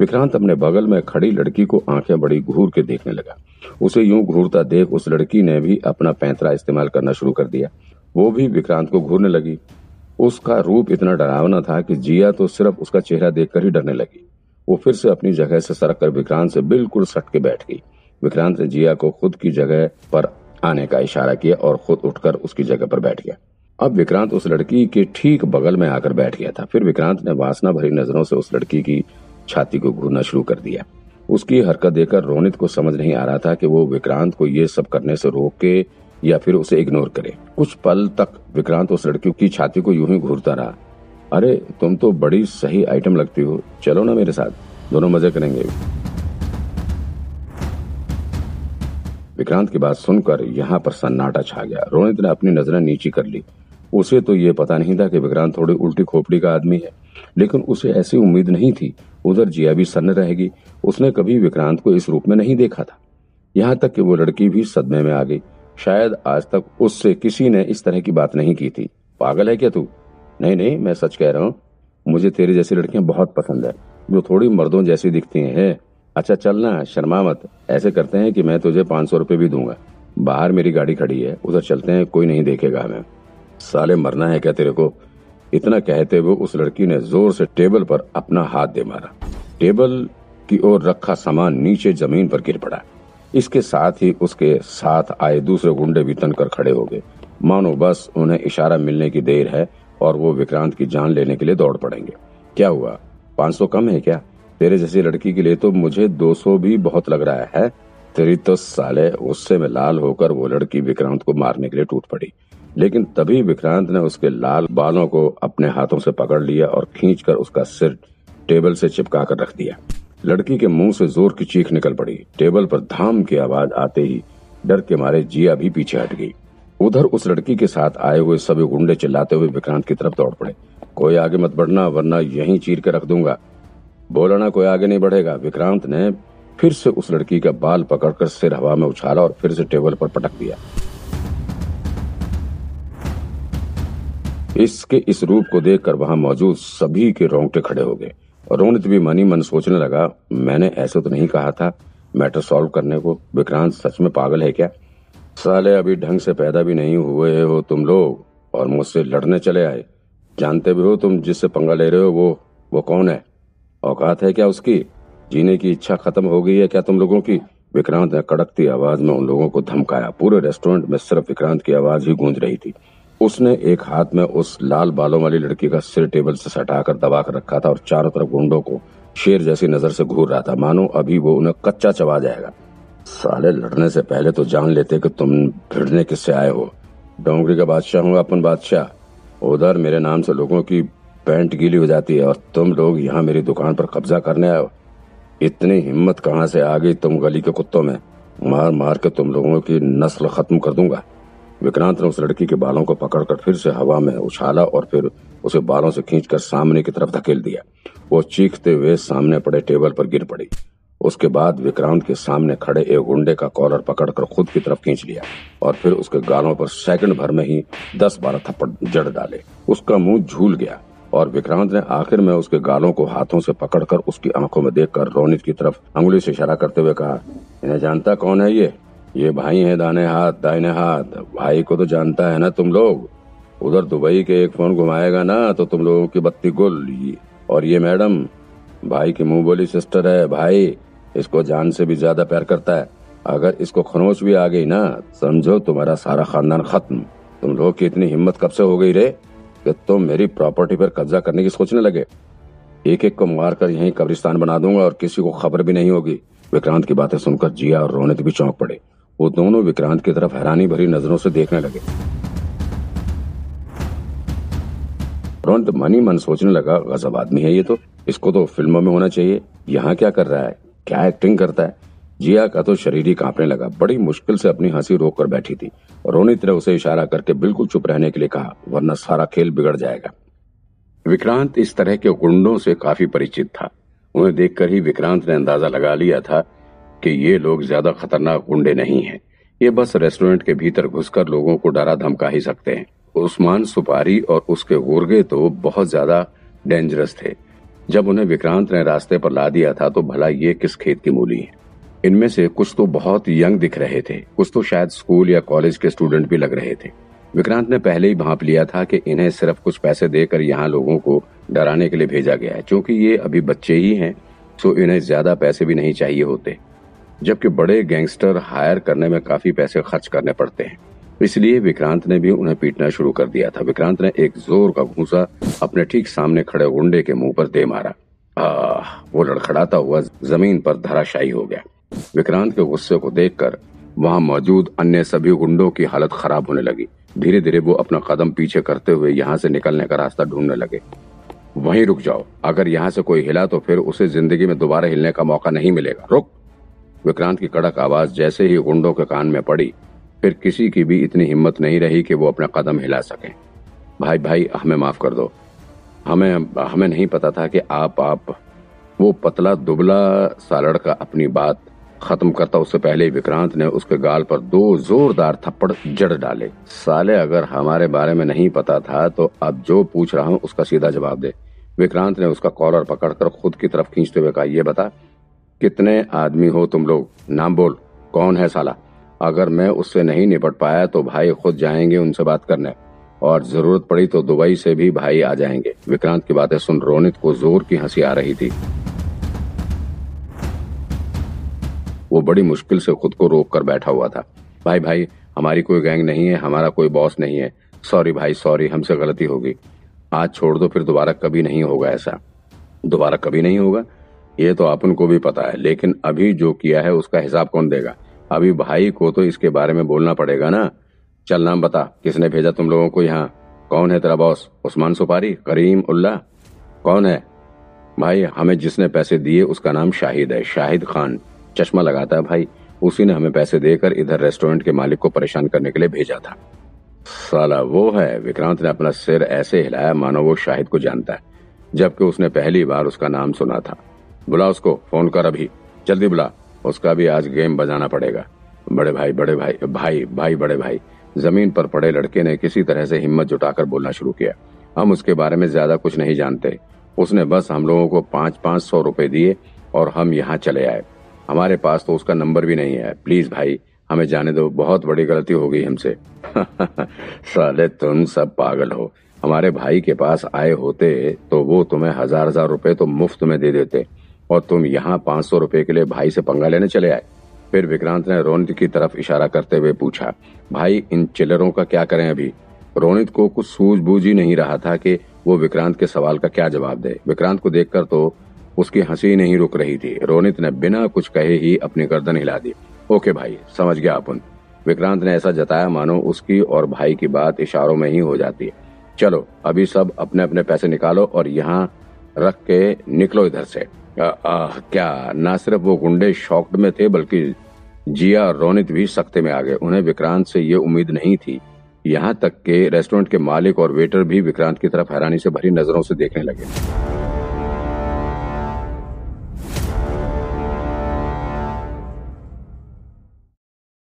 विक्रांत अपने बगल में खड़ी लड़की को आँखें बड़ी घूर के देखने लगा। उसे यूँ घूरता देख उस लड़की ने भी अपना पैंतरा इस्तेमाल करना शुरू कर दिया। वो भी विक्रांत को घूरने लगी। उसका रूप इतना डरावना था कि जिया तो सिर्फ़ उसका चेहरा देखकर ही डरने लगी। वो फिर से अपनी जगह से सरक कर विक्रांत से बिल्कुल सट के बैठ गई। विक्रांत ने जिया को खुद की जगह पर आने का इशारा किया और खुद उठकर उसकी जगह पर बैठ गया। अब विक्रांत उस लड़की के ठीक बगल में आकर बैठ गया था। फिर विक्रांत ने वासना भरी नज़रों से उस लड़की की छाती को घूरना शुरू कर दिया। उसकी हरकत देखकर रोनित को समझ नहीं आ रहा था कि वो विक्रांत को ये सब करने से रोके या फिर उसे इग्नोर करे। कुछ पल तक विक्रांत उस लड़की की छाती को यूँ ही घूरता रहा। अरे, तुम तो बड़ी सही आइटम लगती हो। चलो ना मेरे साथ। दोनों मज़े करेंगे। विक्रांत की बात सुनकर यहाँ पर सन्नाटा छा गया। रोनित ने अपनी नज़रें नीची कर ली। उसे तो ये पता नहीं था कि विक्रांत थोड़ी उल्टी खोपड़ी का आदमी है। लेकिन उसे ऐसी उम्मीद नहीं थी। उधर जिया भी सन्न रहेगी। उसने कभी विक्रांत को इस रूप में नहीं देखा था। यहाँ तक कि वो लड़की भी सदमे में आ गई। शायद आज तक उससे किसी ने इस तरह की बात नहीं की थी। पागल है क्या तू? नहीं नहीं, मैं सच कह रहा हूँ। मुझे तेरी जैसी लड़कियाँ बहुत पसंद है। जो थोड़ी मर्दों जैसी दिखती हैं। अच्छा चलना शर्मा मत। ऐसे करते हैं कि मैं तुझे पाँच सौ रुपये भी दूँगा। बाहर मेरी गाड़ी खड़ी है। उधर चलते हैं, कोई नहीं देखेगा हमें। साले, मरना है क्या तेरे को? इतना कहते हुए उस लड़की ने ज़ोर से टेबल पर अपना हाथ दे मारा। टेबल की ओर रखा सामान नीचे ज़मीन पर गिर पड़ा। इसके साथ ही उसके साथ आए दूसरे गुंडे भी तनकर खड़े हो गए। मानो बस उन्हें इशारा मिलने की देर है और वो विक्रांत की जान लेने के लिए दौड़ पड़ेंगे। क्या हुआ? पाँच सौ कम है क्या? तेरे जैसी लड़की के लिए तो मुझे दो सौ भी बहुत लग रहा है। तेरी तो साले उससे में लाल होकर वो लड़की विक्रांत को मारने के लिए टूट पड़ी। लेकिन तभी विक्रांत ने उसके लाल बालों को अपने हाथों से पकड़ लिया और खींचकर उसका सिर टेबल से चिपका कर रख दिया। लड़की के मुँह से ज़ोर की चीख निकल पड़ी। टेबल पर धाम की आवाज़ आते ही डर के मारे जिया भी पीछे हट गई। उधर उस लड़की के साथ आए हुए सभी गुंडे चिल्लाते हुए विक्रांत की तरफ़ दौड़ पड़े। कोई आगे मत बढ़ना, वरना यहीं चीर के रख दूँगा। बोला ना कोई आगे नहीं बढ़ेगा। विक्रांत ने फिर से उस लड़की का बाल पकड़कर सिर हवा में उछाला और फिर से टेबल पर पटक दिया। इसके इस रूप को देखकर वहाँ मौजूद सभी के रोंगटे खड़े हो गए। रोनित भी मनी मन सोचने लगा, मैंने ऐसे तो नहीं कहा था मैटर सॉल्व करने को। विक्रांत, सच में पागल है क्या? साले, अभी ढंग से पैदा भी नहीं हुए हो तुम लोग और मुझसे लड़ने चले आए। जानते भी हो तुम जिससे पंगा ले रहे हो, वो वो कौन है? औकात है क्या उसकी? जीने की इच्छा खत्म हो गई है क्या तुम लोगों की? विक्रांत ने कड़कती आवाज़ में उन लोगों को धमकाया। पूरे रेस्टोरेंट में सिर्फ़ विक्रांत की आवाज़ ही गूंज रही थी। उसने एक हाथ में उस लाल बालों वाली लड़की का सिर टेबल से सटाकर दबा कर रखा था और चारों तरफ़ गुंडों को शेर जैसी नज़र से घूर रहा था। मानो अभी वो उन्हें कच्चा चबा जाएगा। साले, लड़ने से पहले तो जान लेते कि तुम भिड़ने किससे आए हो। डोंगरी का बादशाह हूँ, अपन बादशाह। उधर मेरे नाम से लोगों की पैंट गीली हो जाती है और तुम लोग यहाँ मेरी दुकान पर कब्जा करने हो। इतनी हिम्मत कहाँ से आ गई तुम गली के कुत्तों में? मार मार के तुम लोगों की नस्ल खत्म कर दूँगा। विक्रांत ने उस लड़की के बालों को पकड़कर फिर से हवा में उछाला और फिर उसे बालों से खींचकर सामने की तरफ़ धकेल दिया। वो चीखते हुए सामने पड़े टेबल पर गिर पड़ी। उसके बाद विक्रांत के सामने खड़े एक गुंडे का कॉलर पकड़कर खुद की तरफ़ खींच लिया और फिर उसके गालों पर सेकंड भर में ही दस बारह थप्पड़ जड़ डाले। उसका मुँह झूल गया और विक्रांत ने आखिर में उसके गालों को हाथों से पकड़कर उसकी आँखों में देखकर रोनित की तरफ़ अंगुली से इशारा करते हुए कहा, इन्हें जानता कौन है ये? ये भाई है दाने हाथ, दाहिने हाथ। भाई को तो जानता है ना तुम लोग। उधर दुबई के एक फ़ोन घुमाएगा ना तो तुम लोगों की बत्ती गुल और ये मैडम, भाई की मुँह बोली सिस्टर है, भाई, इसको जान से भी ज़्यादा प्यार करता है। अगर इसको खरोच भी आ गई ना, समझो तुम्हारा सारा खानदान खत्म। तुम लोग की इतनी हिम्मत कब से हो गई रे, कि तुम मेरी प्रॉपर्टी पर कब्जा करने की सोचने लगे। एक एक को मार कर यही कब्रिस्तान बना दूँगा और किसी को खबर भी नहीं होगी। विक्रांत की बातें सुनकर जिया और रोनित भी चौंक पड़े। वो दोनों विक्रांत की तरफ़ हैरानी भरी नज़रों से देखने लगे। तुरंत मनी मन सोचने लगा, गजब आदमी है ये तो। इसको तो फ़िल्मों में होना चाहिए। यहाँ क्या कर रहा है? क्या एक्टिंग करता है? जिया का तो शरीर ही कांपने लगा। बड़ी मुश्किल से अपनी हँसी रोक कर बैठी थी रोनित ने उसे इशारा करके बिल्कुल चुप रहने के लिए कहा, वरना सारा खेल बिगड़ जाएगा। विक्रांत इस तरह के गुंडों से काफ़ी परिचित था। उन्हें देखकर ही विक्रांत ने अंदाज़ा लगा लिया था कि ये लोग ज़्यादा खतरनाक गुंडे नहीं हैं। ये बस रेस्टोरेंट के भीतर घुसकर लोगों को डरा धमका ही सकते हैं। उस्मान सुपारी और उसके गुर्गे तो बहुत ज़्यादा डेंजरस थे। जब उन्हें विक्रांत ने रास्ते पर ला दिया था तो भला ये किस खेत की मूली है? इनमें से कुछ तो बहुत यंग दिख रहे थे, कुछ तो शायद स्कूल या कॉलेज के स्टूडेंट भी लग रहे थे। विक्रांत ने पहले ही भाप लिया था कि इन्हें सिर्फ़ कुछ पैसे देकर यहाँ लोगों को डराने के लिए भेजा गया है। क्योंकि ये अभी बच्चे ही हैं तो इन्हें ज़्यादा पैसे भी नहीं चाहिए होते। जबकि बड़े गैंगस्टर हायर करने में काफ़ी पैसे खर्च करने पड़ते हैं। इसलिए विक्रांत ने भी उन्हें पीटना शुरू कर दिया था। विक्रांत ने एक ज़ोर का घूसा अपने ठीक सामने खड़े गुंडे के मुँह पर दे मारा। आ, वो लड़खड़ाता हुआ ज़मीन पर धराशायी हो गया। विक्रांत के गुस्से को देखकर वहाँ मौजूद अन्य सभी गुंडों की हालत खराब होने लगी। धीरे धीरे वो अपना कदम पीछे करते हुए यहाँ से निकलने का रास्ता ढूँढने लगे। वहीं रुक जाओ। अगर यहाँ से कोई हिला तो फिर उसे ज़िंदगी में दोबारा हिलने का मौका नहीं मिलेगा। रुक। विक्रांत की कड़क आवाज़ जैसे ही गुंडों के कान में पड़ी, फिर किसी की भी इतनी हिम्मत नहीं रही कि वो अपना कदम हिला सके। भाई भाई, हमें माफ़ कर दो। हमें हमें नहीं पता था कि आप आप, वो पतला, दुबला सा लड़का अपनी बात खत्म करता, उससे पहले विक्रांत ने उसके गाल पर दो जोरदार थप्पड़ जड़ डाले। साले, अगर हमारे बारे में नहीं पता था तो अब जो पूछ रहा हूँ, उसका सीधा जवाब दे। विक्रांत ने उसका कॉलर पकड़कर खुद की तरफ़ खींचते हुए कहा यह बता कितने आदमी हो तुम लोग? नाम बोल। कौन है साला? अगर मैं उससे नहीं निपट पाया तो भाई खुद जाएँगे उनसे बात करने। और ज़रूरत पड़ी तो दुबई से भी भाई आ जाएँगे। विक्रांत की बातें सुन रोनित को ज़ोर की हँसी आ रही थी। वो बड़ी मुश्किल से खुद को रोक कर बैठा हुआ था। भाई भाई, हमारी कोई गैंग नहीं है, हमारा कोई बॉस नहीं है। सॉरी भाई, सॉरी, हमसे गलती होगी। आज छोड़ दो, फिर दोबारा कभी नहीं होगा ऐसा। दोबारा कभी नहीं होगा। ये तो अपन को भी पता है, लेकिन अभी जो किया है उसका हिसाब कौन देगा? अभी भाई को तो इसके बारे में बोलना पड़ेगा ना। चल नाम बता, किसने भेजा तुम लोगों को यहाँ? कौन है तेरा बॉस उस्मान सुपारी? करीम उल्ला कौन है? भाई, हमें जिसने पैसे दिए उसका नाम शाहिद है, शाहिद खान। चश्मा लगाता है भाई। उसी ने हमें पैसे देकर इधर रेस्टोरेंट के मालिक को परेशान करने के लिए भेजा था। साला वो है, विक्रांत ने अपना सिर ऐसे हिलाया मानो वो शाहिद को जानता है, जबकि उसने पहली बार उसका नाम सुना था। बुला उसको, फ़ोन कर अभी। जल्दी बुला। उसका भी आज गेम बजाना पड़ेगा। बड़े भाई बड़े भाई भाई भाई, बड़े भाई। ज़मीन पर पड़े लड़के ने किसी तरह से हिम्मत जुटाकर बोलना शुरू किया। हम उसके बारे में ज़्यादा कुछ नहीं जानते। उसने बस हम लोगों को पाँच पाँच सौ रुपए दिए और हम यहाँ चले आए। हमारे पास तो उसका नंबर भी नहीं है। प्लीज़ भाई, हमें जाने दो। बहुत बड़ी गलती हो गई हमसे। साले तुम सब पागल हो। हमारे भाई के पास आए होते तो वो तुम्हें हज़ार हज़ार रुपए तो मुफ़्त में दे देते। और तुम यहाँ पाँच सौ रुपए के लिए भाई से पंगा लेने चले आए। फिर विक्रांत ने रोनित की तरफ़ इशारा करते हुए पूछा, भाई, इन चिल्लरों का क्या करें अभी? रोनित को कुछ सूझबूझ ही नहीं रहा था कि वो विक्रांत के सवाल का क्या जवाब दे। विक्रांत को देखकर तो उसकी हँसी नहीं रुक रही थी। रोनित ने बिना कुछ कहे ही अपनी गर्दन हिला दी। ओके भाई, समझ गया अपन। विक्रांत ने ऐसा जताया, मानो उसकी और भाई की बात इशारों में ही हो जाती है। चलो, अभी सब अपने अपने पैसे निकालो और यहाँ रख के निकलो इधर से। आ, आ, क्या ना सिर्फ़ वो गुंडे शॉक्ड में थे बल्कि जिया और रोनित भी सख्ते में आ गए। उन्हें विक्रांत से ये उम्मीद नहीं थी। यहाँ तक के रेस्टोरेंट के मालिक और वेटर भी विक्रांत की तरफ़ हैरानी से भरी नज़रों से देखने लगे।